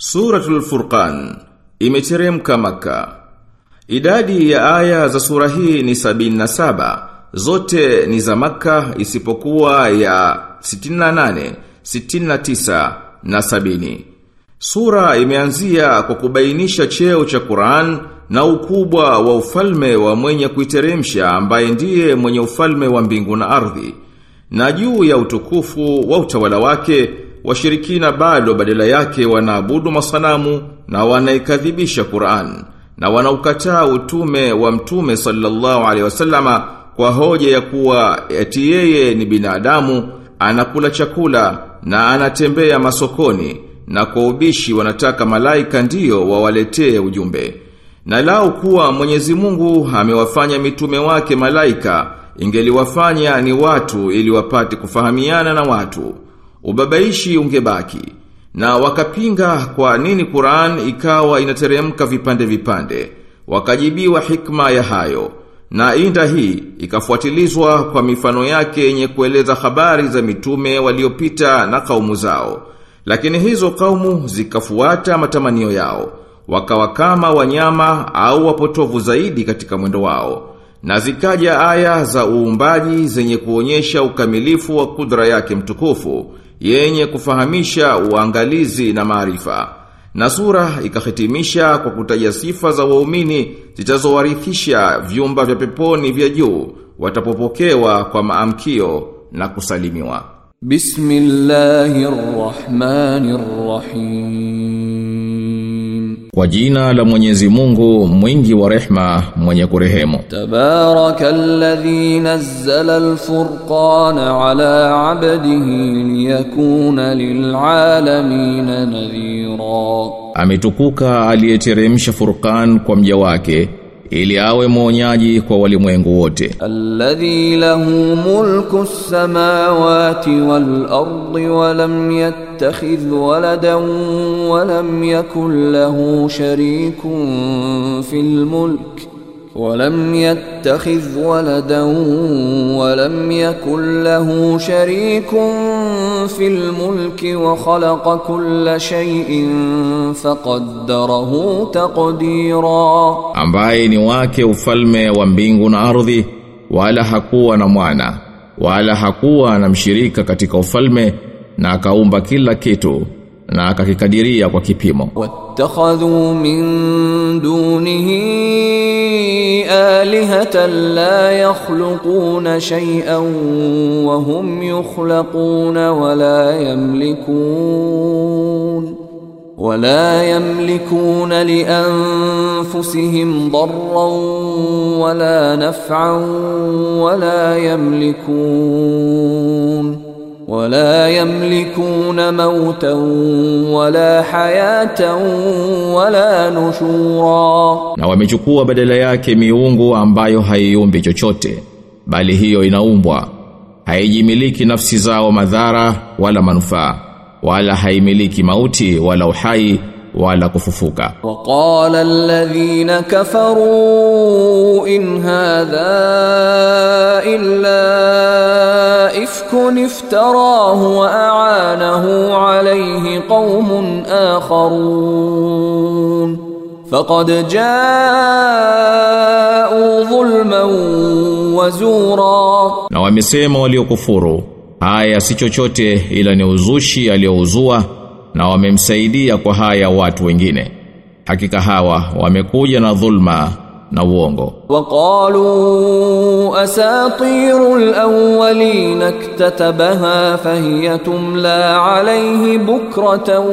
Suratul Furqan imeteremka Maka. Idadi ya aya za sura hii ni 77, zote ni za Maka isipokuwa ya 68, 69 na 70. Sura imeanzia kwa kubainisha cheo cha Qur'an na ukubwa wa ufalme wa mwenye kuiteremsha ambaye ndiye mwenye ufalme wa mbingu na ardhi. Na juu ya utukufu wa utawala wake washirikina bado badala yake wanaabudu masanamu na wanaikadhibisha Qur'an na wanaukataa utume wa mtume sallallahu alaihi wasallama kwa hoja ya kuwa eti yeye ni binadamu anakula chakula na anatembea masokoni na kwa ubishi wanataka malaika ndiyo wawaletee ujumbe. Na lao kuwa Mwenyezi Mungu amewafanya mitume wake malaika ingeliwafanya ni watu ili wapate kufahamiana na watu ubabaishi ungebaki. Na wakapinga kwa nini Qur'an ikawa inateremka vipande vipande. Wakajibiwa hikma ya hayo. Na inda hii ikafuatilizwa kwa mifano yake yenye kueleza habari za mitume waliopita na kaumu zao. Lakini hizo kaumu zikafuata matamanio yao. Wakawa kama wanyama au wapotovu zaidi katika mwendo wao. Na zikaja aya za uumbaji zenye kuonyesha ukamilifu wa kudra yake mtukufu yenye kufahamisha uangalizi na maarifa. Na sura ikahitimisha kwa kutaja sifa za waumini zitazowarithisha vyumba vya peponi vya juu watapopokewa kwa maamkio na kusalimiwa. Bismillahirrahmanirrahim. Kwa jina la Mwenyezi Mungu mwingi wa rehma mwenye kurehemu. Tabarakalladhi nazzala al-furqana ala 'abdihi liyakuna lil'alamin nadhira. Ametukuka aliyeteremsha Furqan kwa mja wake ili awe mwonyaji kwa walimwengu wote. Alladhi lahu mulku as-samawati wal-ardi wa lam yattakhidh waladan wa lam yakul lahu sharikun fil mulk ولم يتخذ ولدا ولم يكن له شريك fil mulki wa khalaqa kulla shay'in faqaddarahu ambaye ni wake ufalme wa mbingu na ardhi, wala hakuwa na mwana wala hakuwa na mshirika katika ufalme, na akaumba kila kitu na akakikadiria kwa kipimo. واتخذوا من دونه آلهة لا يخلقون شيئا وهم يخلقون ولا يملكون ولا يملكون لأنفسهم ضرا ولا نفعا ولا يملكون ولا يملكون موتا ولا حياة ولا نشورا na wamechukua badala yake miungu ambayo haiumbi chochote bali hiyo inaumbwa haijimiliki nafsi zao madhara wala manufaa wala haimiliki mauti wala uhai wala kufufuka. Waqala alladhina kafaru in hadha illa ifkun iftarahu wa aanahu alayhi qaumun akharun. Faqad ja'u dhulman wa zura, na wamesema waliokufuru haya si chochote ila ni uzushi aliyouzua na wamemsaidia kwa haya watu wengine. Hakika hawa wamekuja na dhulma na uongo. Waqalu asatirul awwalin iktatabaha fahiya tumla alayhi bukratan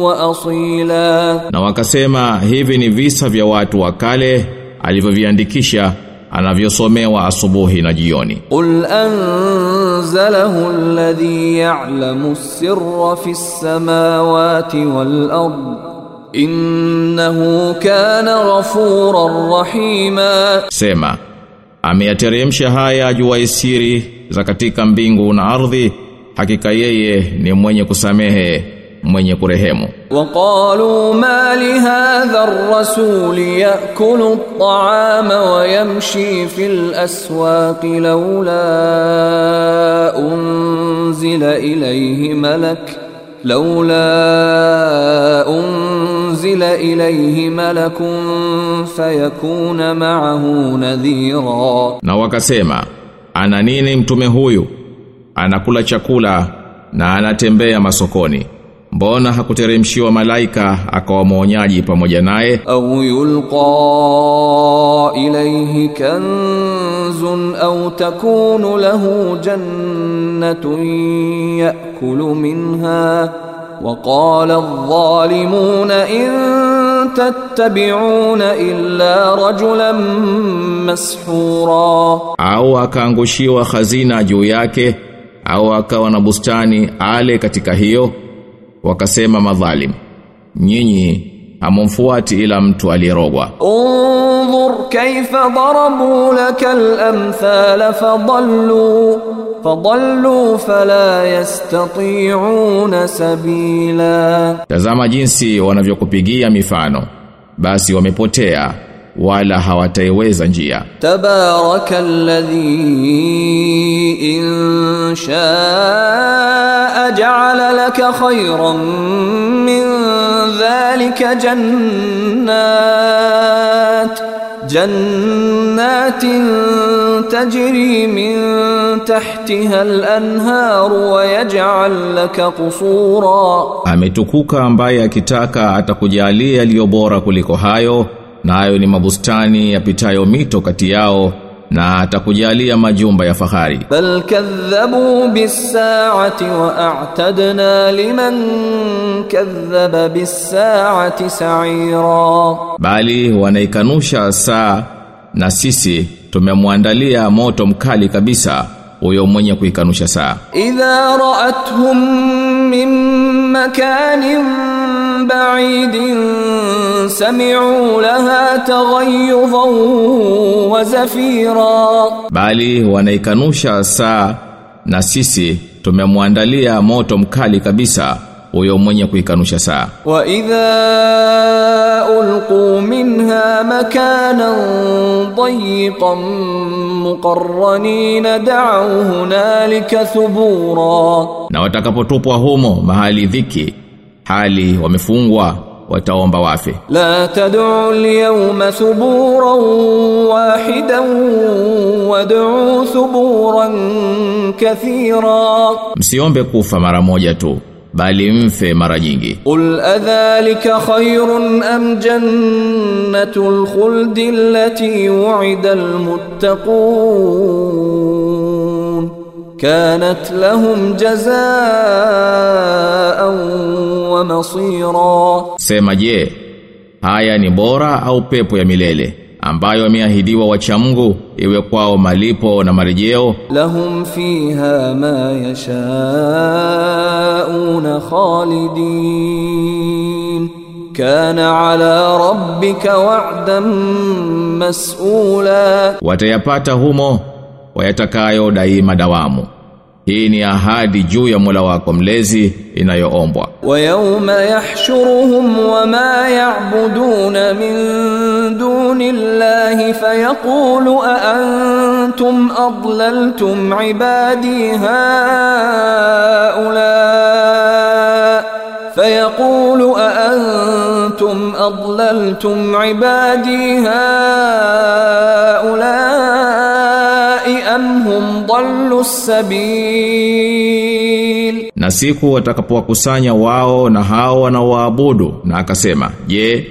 wa asila. Na wakasema hivi ni visa vya watu wa kale alivyoviandikisha anavyosomewa asubuhi na jioni. ul anzalahu alladhi ya'lamu sirra fis samawati wal ardh innahu kana ghafuran rahima, sema ameyateremsha haya jua isiri za katika mbingu na ardhi, hakika yeye ni mwenye kusamehe mwenye kurehemu وقالوا ما لهذا الرسول يأكل الطعام ويمشي في الأسواق لولا أنزل إليه ملك لولا إليه ملك فيكون معه نذيرا Na wakasema, ana nini mtume huyu? Anakula chakula na anatembea masokoni. Mbona hakuteremshiwa malaika akawa mwonyaji pamoja naye? أو يلقى إليه كنز أو تكون له جنة يأكل منها وقال الظالمون إن تتبعون إلا رجلا مسحورا Au akaangushiwa hazina juu yake au akawa na bustani ale katika hiyo wakasema madhalim nyinyi hamumfuati ila mtu alirogwa unzur kaifa darabu lakal amthal fadallu fadallu fala yastati'una sabila. Tazama jinsi wanavyokupigia mifano. Basi wamepotea wala hawataiweza njia تبارك الذي إن شاء جعل لك خيرا من ذلك جنات جنات تجري من تحتها الأنهار ويجعل لك قصورا ametukuka ambaye akitaka atakujalia yaliyo bora kuliko hayo nayo na ni mabustani yapitayo mito kati yao na atakujalia majumba ya fahari. Bal kadhabu bisaati wa a'tadna liman kadhaba bisaati sa'ira. Bali wanaikanusha saa na sisi tumemwandalia moto mkali kabisa huyo mwenye kuikanusha saa. Idha ra'atuhum min makanin بعيد سمعوا لها تغيظا وزفيرا bali wanaikanusha saa na sisi tumemwandalia moto mkali kabisa huyo mwenye kuikanusha saa وإذا ألقوا منها مكانا ضيقا مقرنين دعوا هنالك ثبورا na watakapotupwa humo mahali dhiki hali wamefungwa wataomba wafe لا تدعوا اليوم ثبورا واحدا وادعوا ثبورا كثيرا msiombe kufa mara moja tu bali mfe mara nyingi قل أذلك خير أم جنة الخلد التي وعد المتقون كانت لهم wa masira Sema je haya ni bora au pepo ya milele ambayo ameahidiwa wacha Mungu iwe kwao malipo na marejeo? Lahum fiha ma yashauna khalidin. Kana ala rabbika wa'dan mas'ula. Watayapata humo wayatakayo daima dawamu. hii ni ahadi juu ya Mola wako mlezi inayoombwa ويوم يحشرهم وما يعبدون من دون الله فيقول أأنتم أضللتم عبادي هؤلاء فيقول أأنتم أضللتم عبادي هؤلاء dallu sabil. Na siku watakapowakusanya wao na hao wanaoabudu na akasema je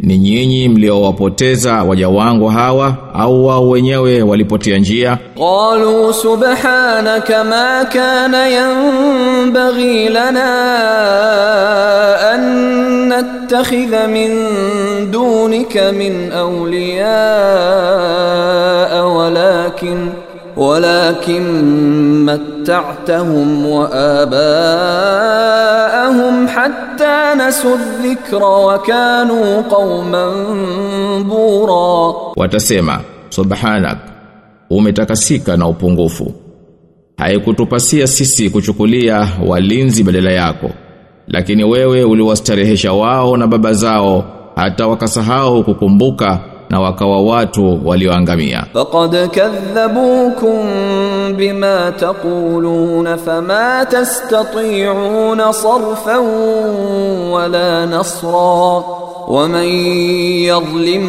ni nyinyi mliowapoteza waja wangu hawa au wao wenyewe walipotia njia? Qalu subhanaka ma kana yanbaghi lana an nattakhidha min dunika min awliya walakin ولكن متعتهم وآباءهم حتى نسوا الذكر وكانوا قوما بورا watasema subhanak umetakasika na upungufu haikutupasia sisi kuchukulia walinzi badala yako lakini wewe uliwastarehesha wao na baba zao hata wakasahau kukumbuka na wakawa watu walioangamia. Faqad kadhabukum bima taquluna fama tastati'una sarfan wala nasra waman yadhlim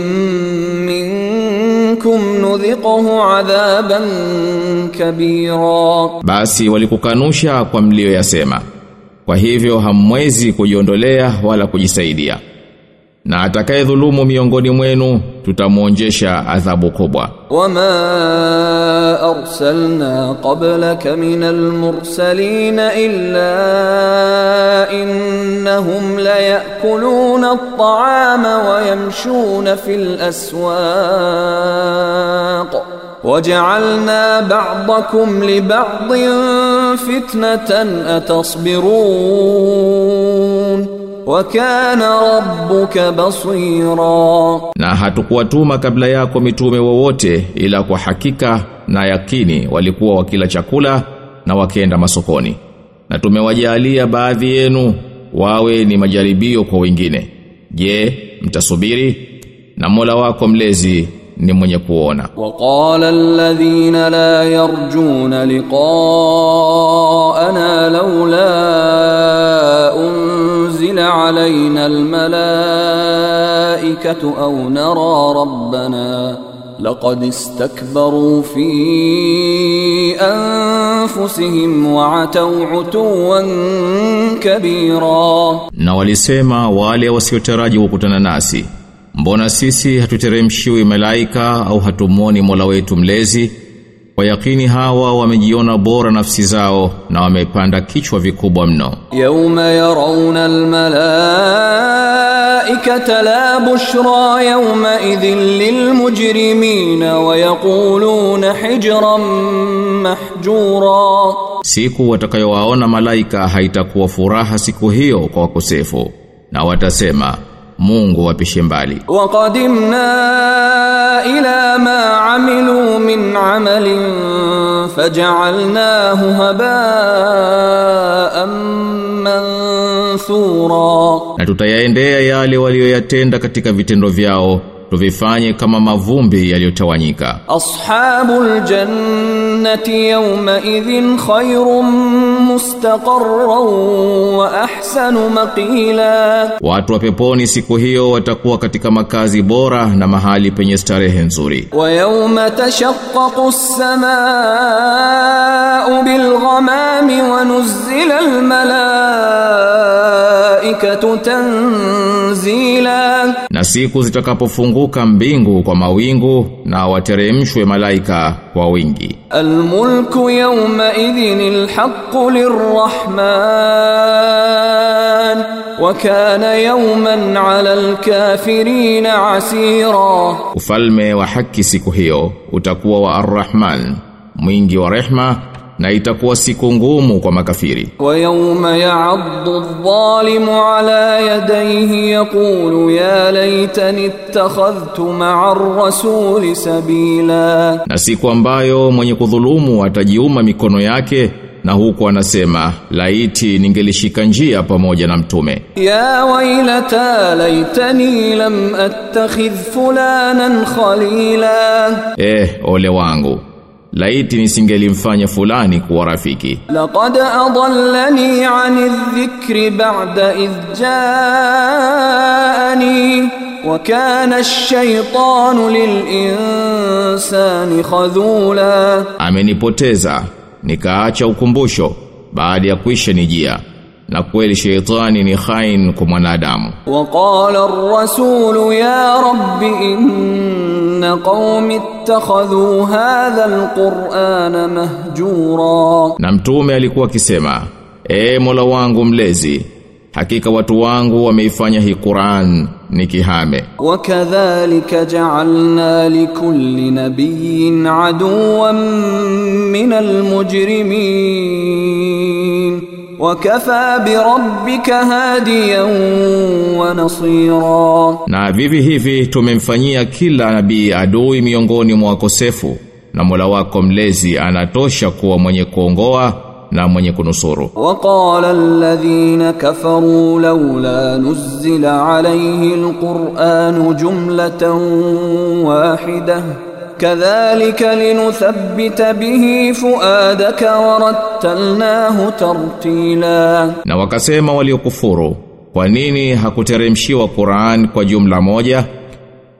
minkum nudhiquhu adhaban kabira. Basi walikukanusha kwa mlio yasema. Kwa hivyo hamwezi kujiondolea wala kujisaidia. na atakayedhulumu miongoni mwenu tutamuonjesha adhabu kubwa wama arsalna qablaka minal mursalin illa innahum layakuluna taama wa yamshuna fil aswaq waj'alna ba'dakum li ba'din fitnatan أتصبرون wa rabbuka basira. Na hatukuwatuma kabla yako mitume wowote ila kwa hakika na yakini walikuwa wakila chakula na wakenda masokoni. Na tumewajalia baadhi yenu wawe ni majaribio kwa wengine. Je mtasubiri? Na Mola wako mlezi ni mwenye kuona. Waqala alladhina la yarjuna liqa'ana laula un أنزل علينا الملائكة أو نرى ربنا لقد استكبروا في أنفسهم وعتوا عتوا كبيرا Na walisema wale wasiotaraji kukutana nasi, mbona sisi hatuteremshiwi malaika au hatumuoni Mola wetu mlezi? Kwa yakini hawa wamejiona bora nafsi zao na wamepanda kichwa vikubwa mno. Yauma yarawna almalaikata la bushra yauma idhin lilmujrimina wa hijran mahjura, siku watakayowaona malaika haitakuwa furaha siku hiyo kwa wakosefu, na watasema Mungu wapishe mbali. Wa qadimna ila ma amilu min amalin faj'alnahu haba'an mansura. Na tutayaendea yale walioyatenda katika vitendo vyao tuvifanye kama mavumbi yaliyotawanyika. Ashabul jannati yawma idhin khayrun mustaqarran wa ahsanu maqila Watu wa peponi siku hiyo watakuwa katika makazi bora na mahali penye starehe nzuri. Wa yawma tashaqqaqu as-samaa'u bil ghamami wa nuzzila al malaikatu tanzila. Na siku zitakapofunguka mbingu kwa mawingu na wateremshwe malaika kwa wingi. Al mulku yawma idhinil haqq lirrahman wa kana yawman ala alkafirin ufalme wa haki siku hiyo utakuwa wa arrahman mwingi wa rehma na itakuwa siku ngumu kwa makafiri. Wa yawma ya'addu adh-dhalimu ala yadayhi yaqulu ya laitani ittakhadhtu ma'a ar-rasuli sabila, na siku ambayo mwenye kudhulumu atajiuma mikono yake na huko anasema laiti ningelishika njia pamoja na mtume. Ya wailata laitani lam attakhidh fulanan khalila. Eh ole wangu laiti nisingelimfanya fulani kuwa rafiki. Laqad adallani ani dhikri ba'da idh jaani wa kana ash-shaytanu lil insani khadhula amenipoteza nikaacha ukumbusho baada ya kuisha nijia. Na kweli sheitani ni khain kwa mwanadamu. Waqala ar-rasul ya rabbi inna qaumi ittakhadhu hadha al-qur'ana mahjura. Na mtume alikuwa akisema e mola wangu mlezi Hakika watu wangu wameifanya hii Qur'an ni kihame. Wakadhalika ja'alna likulli nabiyyin aduwan minal mujrimin wa kafa bi rabbika hadiyan wa nasira. Na vivi hivi tumemfanyia kila nabii adui miongoni mwa wakosefu na Mola wako mlezi anatosha kuwa mwenye kuongoa na mwenye kunusuru. Waqala alladhina kafaru laula nuzila alayhi alquran jumlatan wahida kadhalika linuthabbita bihi fuadaka warattalnahu tartila, na wakasema waliokufuru, kwa nini hakuteremshiwa Qur'an kwa jumla moja?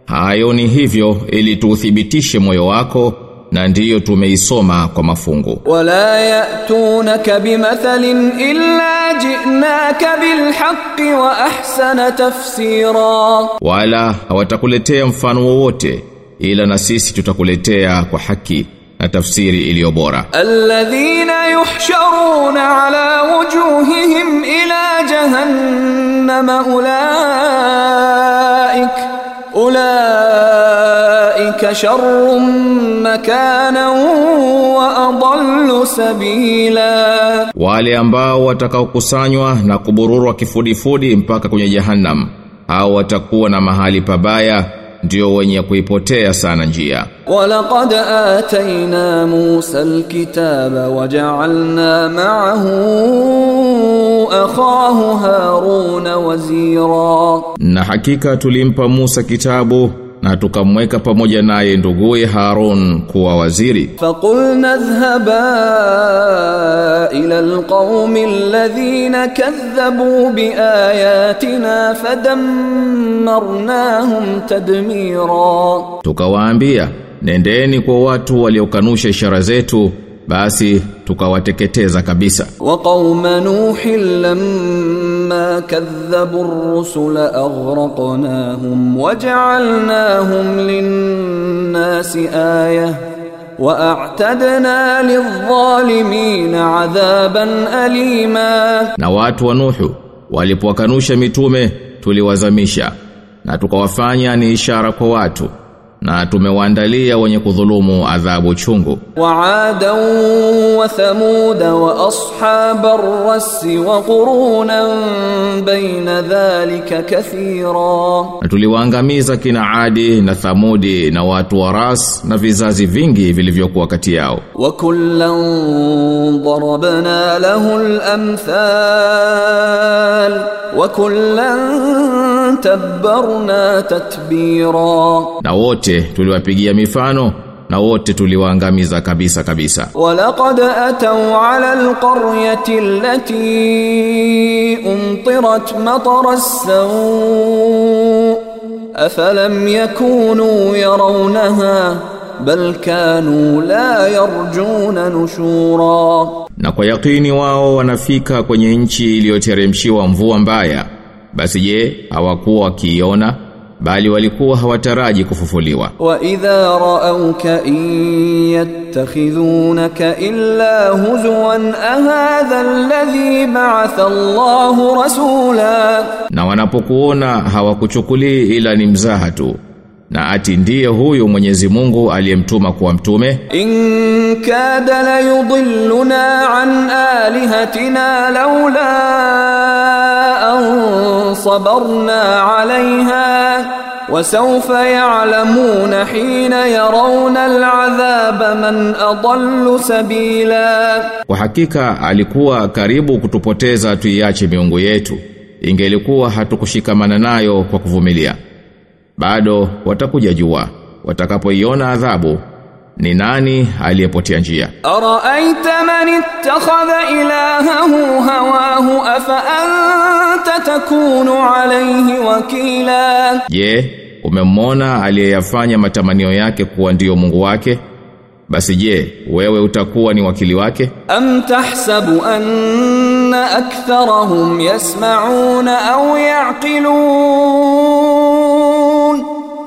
Hayo ni hivyo ili tuuthibitishe moyo wako na ndiyo tumeisoma kwa mafungu. Wala ya'tunaka bimathalin illa ji'naka bilhaqqi wa ahsana tafsira. Wala hawatakuletea mfano wowote ila na sisi tutakuletea kwa haki na tafsiri iliyo bora. Alladhina yuhsharuna ala wujuhihim ila jahannama ulaik. Ulaik ulaika sharrun makanan wa adallu sabila, wale ambao watakaokusanywa na kubururwa kifudifudi mpaka kwenye jahannam, au watakuwa na mahali pabaya ndio wenye kuipotea sana njia. Walaqad atayna Musa alkitaba waja'alna ma'ahu akhahu Haruna wazira. Na hakika tulimpa Musa kitabu na tukamweka pamoja naye nduguye Harun kuwa waziri. Faqulna dhhaba ila alqaumi alladhina kadhabu biayatina fadammarnahum tadmira. Tukawaambia nendeni kwa watu waliokanusha ishara zetu basi tukawateketeza kabisa. Wa qauma nuhin lamma kadhabu ar-rusula aghraqnahum waja'alnahum lin-nasi ayah wa'tadna lidh-dhalimin 'adhaban alima. Na watu wa nuhu walipowakanusha mitume tuliwazamisha na tukawafanya ni ishara kwa watu na tumewaandalia wenye kudhulumu adhabu chungu. Waada wa thamud wa ashab ar-rass wa qurunan baina dhalika kathira. Tuliwaangamiza kina adi na thamudi na watu wa ras na vizazi vingi vilivyokuwa kati yao. Wa kullan darabna lahu al-amthal. وَكُلًّا tabbarna tatbira na wote tuliwapigia mifano na wote tuliwaangamiza kabisa kabisa walaqad atau ala alqaryati allati umtirat matara as-sawu afalam yakunu yarawnaha bal kanu la yarjuna nushura na kwa yakini wao wanafika kwenye nchi iliyoteremshiwa mvua mbaya. Basi je hawakuwa wakiiona? Bali walikuwa hawataraji kufufuliwa. Wa idha rauka yattakhidhunaka illa huzwan ahadha alladhi ba'atha Allahu rasula na wanapokuona hawakuchukulii ila ni mzaha tu Na ati ndiye huyu Mwenyezi Mungu aliyemtuma kuwa mtume إن كاد ليضلنا عن آلهتنا لولا أن صبرنا عليها وسوف يعلمون حين يرون العذاب من أضل سبيلا Kwa hakika alikuwa karibu kutupoteza tuiache miungu yetu. Ingelikuwa hatukushikamana nayo kwa kuvumilia. bado watakuja jua watakapoiona adhabu ni nani aliyepotea njia? Araaita man ittakhadha ilahahu hawahu afa anta takunu alayhi wakila? Je umemwona aliyeyafanya matamanio yake kuwa ndiyo mungu wake? basi je wewe utakuwa ni wakili wake? Am tahsabu anna aktharahum yasma'una au ya'qilun?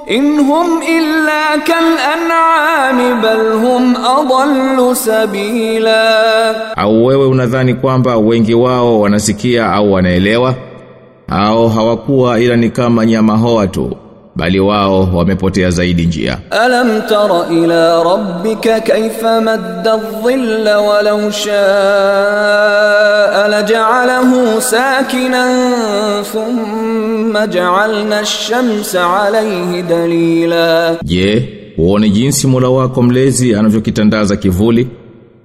Inhum illa kal an'ami bal hum adallu sabila. Au wewe unadhani kwamba wengi wao wanasikia au wanaelewa? Au hawakuwa ila ni kama nyama hoa tu bali wao wamepotea zaidi njia. Alam tara ila rabbika kayfa madda adh-dhilla walau shaa laj'alahu sakinan thumma ja'alna ash-shamsa 'alayhi dalila. Je uone jinsi Mola wako mlezi anavyokitandaza kivuli?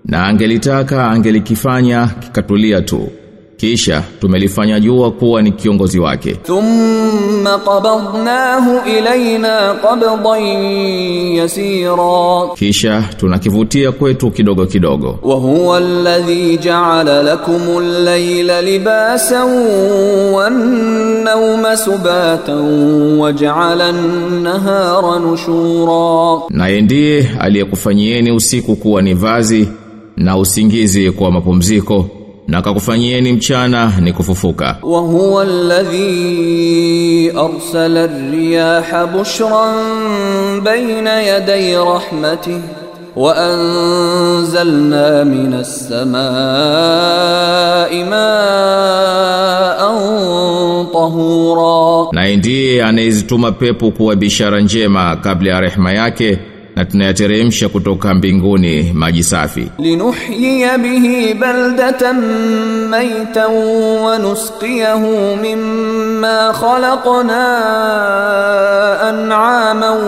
Na angelitaka angelikifanya kikatulia tu kisha tumelifanya jua kuwa ni kiongozi wake. Thumma qabadnahu ilaina qabdan yasira. Kisha tunakivutia kwetu kidogo kidogo. Wa huwa alladhi ja'ala lakum al-layla libasan wan-nawma subatan wa ja'ala an-nahara nushura. Na ndiye aliyekufanyieni usiku kuwa ni vazi na usingizi kwa mapumziko na akakufanyieni mchana ni kufufuka. Wa huwa alladhi arsala ar-riyaha bushran bayna yaday rahmatihi wa anzalna minas samaa'i ma'an tahura. Na ndiye anayezituma pepo kuwa bishara njema kabla ya rehema yake na tunayateremsha kutoka mbinguni maji safi. Linuhyiya bihi baldatan maytan wa nusqiyahu mimma khalaqna an'aman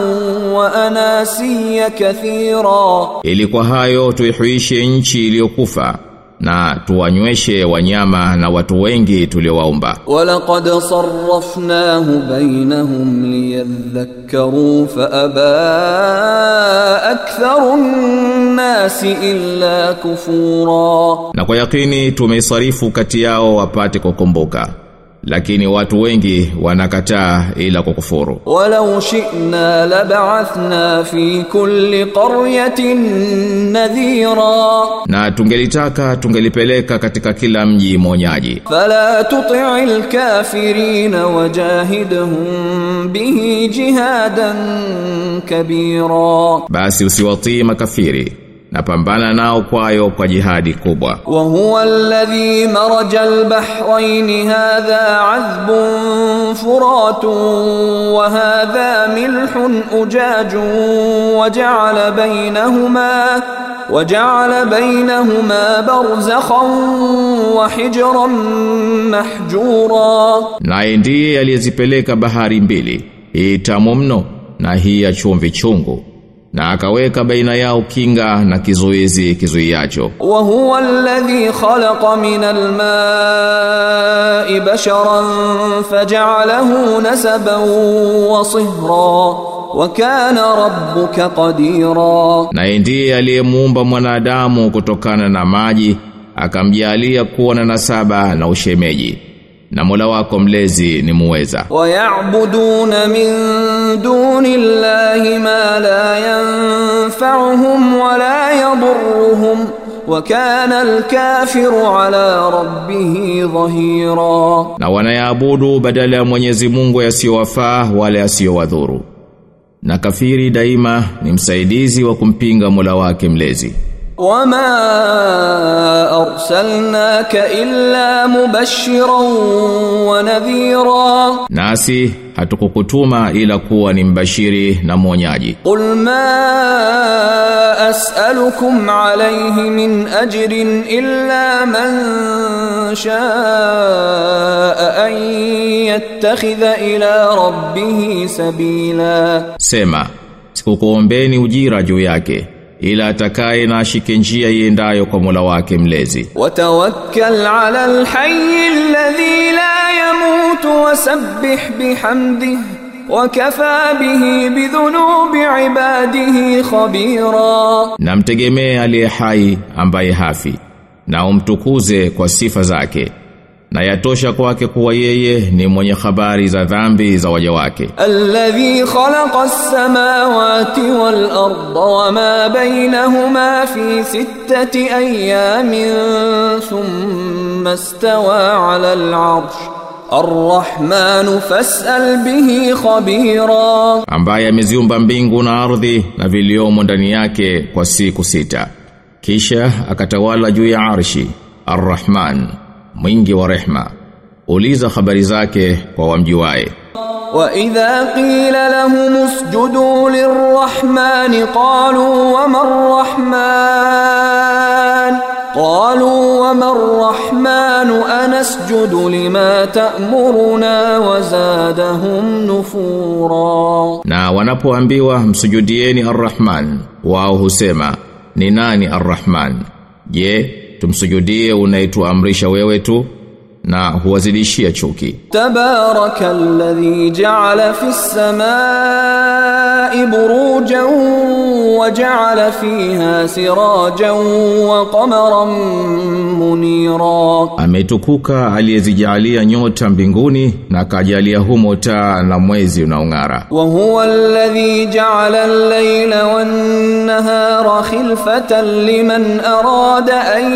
wa anasiya kathira. Ili kwa hayo tuihuishe nchi iliyokufa na tuwanyweshe wanyama na watu wengi tuliowaumba. Walaqad sarrafnahu bainahum liyadhakkaru fa aba aktharun nas illa kufura, na kwa yakini tumeisarifu kati yao wapate kukumbuka lakini watu wengi wanakataa ila kwa kufuru. Walau shi'na lab'athna fi kulli qaryatin nadhira. Na tungelitaka tungelipeleka katika kila mji mwonyaji. Fala tuti'il kafirina wajahidhum bihi jihadan kabira. Basi usiwatii makafiri na pambana nao kwayo kwa jihadi kubwa وهو الذي مرج البحرين هذا عذب فرات وهذا ملح أجاج وجعل بينهما وجعل بينهما برزخا وحجرا محجورا naye ndiye aliyezipeleka bahari mbili hii tamu mno na hii ya chumvi chungu na akaweka baina yao kinga na kizuizi kizuiacho. Wa huwa alladhi khalaqa min alma'i basharan faj'alahu nasaban wa sihra wa kana rabbuka qadira. Na ndiye aliyemuumba mwanadamu kutokana na maji akamjalia kuwa na nasaba na ushemeji. Na Mola wako mlezi ni muweza. Wa ya'buduna min duni llahi ma la yanfa'uhum wa la yadurruhum wa kana alkafiru ala na wanayaabudu badala ya Mwenyezi Mungu yasiyowafaa wala yasiyowadhuru, na kafiri daima ni msaidizi wa kumpinga Mola wake mlezi wama arsalnaka illa mubashiran wa nadhira nasi hatukukutuma ila kuwa ni mbashiri na mwonyaji. qul ma as'alukum alayhi min ajrin illa man shaa an yattakhidha ila rabbih sabila sema sikukuombeni ujira juu yake ila atakaye na ashike njia iendayo kwa Mola wake mlezi. Watawakkal ala alhayy alladhi la yamutu wasabbih bihamdihi wakafa bihi bidhunubi ibadihi khabira, namtegemee aliye hai ambaye hafi na umtukuze kwa sifa zake na yatosha kwake kuwa yeye ni mwenye habari za dhambi za waja wake. Alladhi khalaqa as-samawati wal arda wama bainahuma fi sittati ayamin thumma istawa ala al-arsh. Ar-Rahman fas'al bihi khabira. Ambaye ameziumba mbingu na ardhi na viliomo ndani yake kwa siku sita. Kisha akatawala juu ya arshi Ar-Rahman. Mwingi wa rehma uliza habari zake kwa wamjuae وإذا قيل لهم اسجدوا للرحمن قالوا وما الرحمن قالوا وما الرحمن أنسجد لما تأمرنا وزادهم نفورا na wanapoambiwa msujudieni arrahman wao husema ni nani arrahman je tumsujudie unayetuamrisha wewe tu na huwazidishia chuki. Tabarakalladhi ja'ala fis samaa السماء بروجا وجعل فيها سراجا وقمرا منيرا ametukuka aliyezijalia nyota mbinguni na akajalia humo taa na mwezi unaong'ara وهو الذي جعل الليل والنهار خلفة لمن أراد أن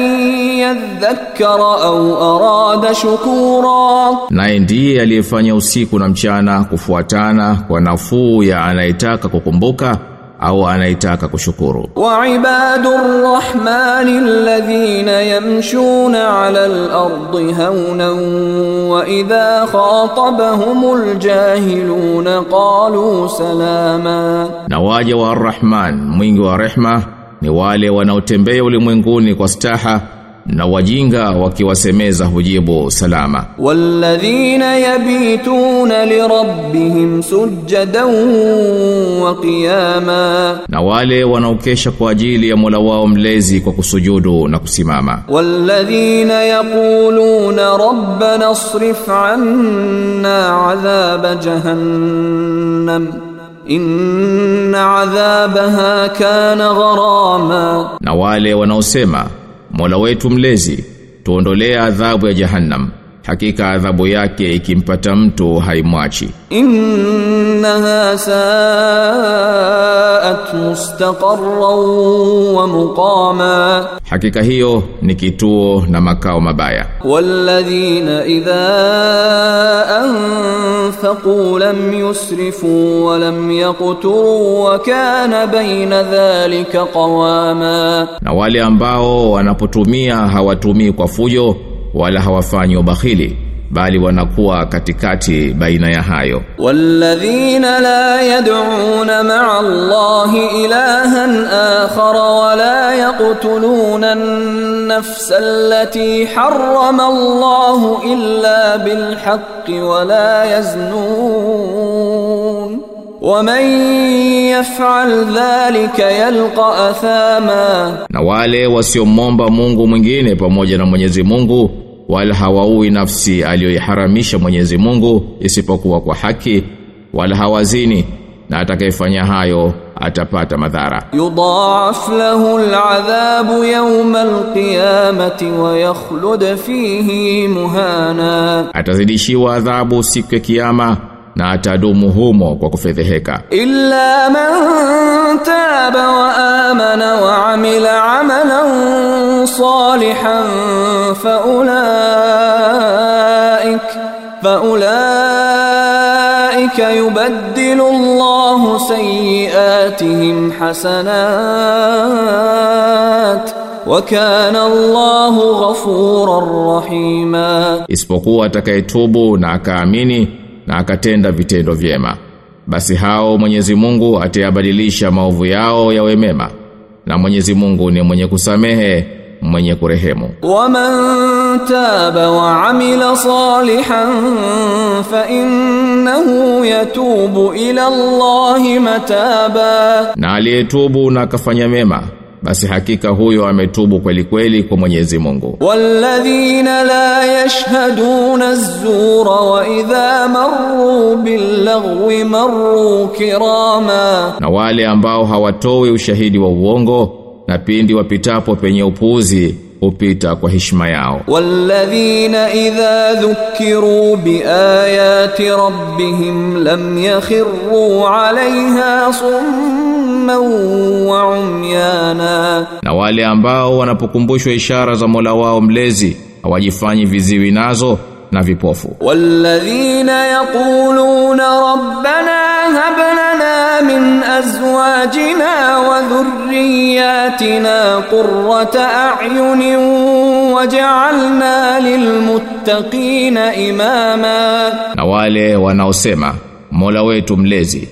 يذكر أو أراد شكورا naye ndiye aliyefanya usiku na mchana kufuatana kwa nafuu ya anayetaka anayetaka kukumbuka au anayetaka kushukuru. Wa ibadur rahmani alladhina yamshuna ala al-ardi hawnan wa idha khatabahumul jahiluna qalu salama. Na waja wa Ar-Rahman, mwingi wa rehma, ni wale wanaotembea ulimwenguni kwa staha na wajinga wakiwasemeza hujibu salama. Walladhina yabituna lirabbihim sujadan wa qiyama. Na wale wanaokesha kwa ajili ya Mola wao mlezi kwa kusujudu na kusimama. Walladhina yaquluna rabbana asrif anna adhaba jahannam. Inna adhabaha kana gharama. Na wale wanaosema Mola wetu mlezi tuondolee adhabu ya Jahannam hakika adhabu yake ikimpata mtu haimwachi. Innaha saat mustaqarran wa muqama. Hakika hiyo ni kituo na makao mabaya. Walladhina idha anfaqu lam yusrifu wa lam yaqturu wa kana baina dhalika qawama. Na wale ambao wanapotumia hawatumii kwa fujo wala hawafanyi ubakhili bali wanakuwa katikati baina ya hayo والذين لا يدعون مع الله إلها آخر ولا يقتلون النفس التي حرم الله إلا بالحق ولا يزنون ومن يفعل ذلك يلقى أثاما na wale wasiomomba Mungu mwingine pamoja na Mwenyezi Mungu wala hawaui nafsi aliyoiharamisha Mwenyezi Mungu isipokuwa kwa haki wala hawazini na atakayefanya hayo atapata madhara. Yudhaf lahu al'adhabu yawma al-qiyamati wa yakhlud fihi muhana, atazidishiwa adhabu siku ya kiyama na atadumu humo kwa kufedheheka. Illa man taba wa amana wa amila amalan salihan fa ulaik fa ulaik yubaddilu Allahu sayyi'atihim hasanat wakana Allahu ghafurar rahima, isipokuwa atakayetubu na akaamini na akatenda vitendo vyema. Basi hao Mwenyezi Mungu atayabadilisha maovu yao yawe mema na Mwenyezi Mungu ni mwenye kusamehe mwenye kurehemu. Waman taba wa amila salihan fa innahu yatubu ila Allah mataba na aliyetubu na akafanya mema basi hakika huyo ametubu kweli kweli kwa Mwenyezi Mungu. Walladhina la yashhaduna az-zura wa idha marru bil-laghwi marru kirama, na wale ambao hawatoi ushahidi wa uongo na pindi wapitapo penye upuuzi hupita kwa heshima yao. Walladhina idha dhukiru biayati rabbihim lam yakhiru alaiha summa summan wa umyana, na wale ambao wanapokumbushwa ishara za Mola wao mlezi hawajifanyi viziwi nazo na vipofu. Walladhina yaquluna rabbana hab lana min azwajina wa dhurriyyatina qurrata a'yunin waj'alna lilmuttaqina imama, na wale wanaosema Mola wetu mlezi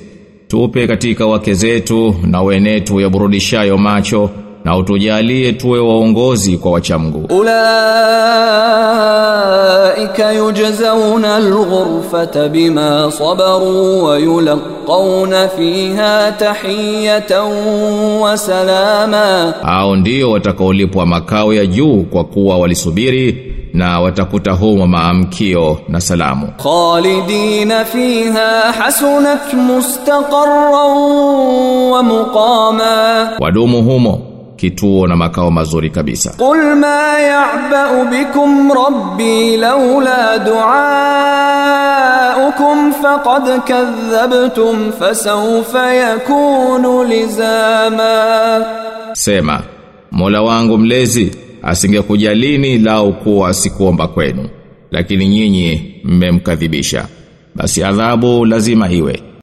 tupe katika wake zetu na wenetu yaburudishayo macho na utujalie tuwe waongozi kwa wachamgu. Ulaika yujzauna alghurfata bima sabaru wa yulqauna fiha tahiyatan wa salama, hao ndio watakaolipwa makao ya juu kwa kuwa walisubiri na watakuta humo maamkio na salamu. Khalidina fiha hasunat mustaqarran wa muqama. Wadumu humo kituo na makao mazuri kabisa. Qul ma ya'ba'u bikum rabbi laula du'aukum faqad kadhabtum fasawfa yakunu lizama. Sema mola wangu mlezi asingekujalini lao kuwa sikuomba kwenu. Lakini nyinyi mmemkadhibisha. Basi adhabu lazima iwe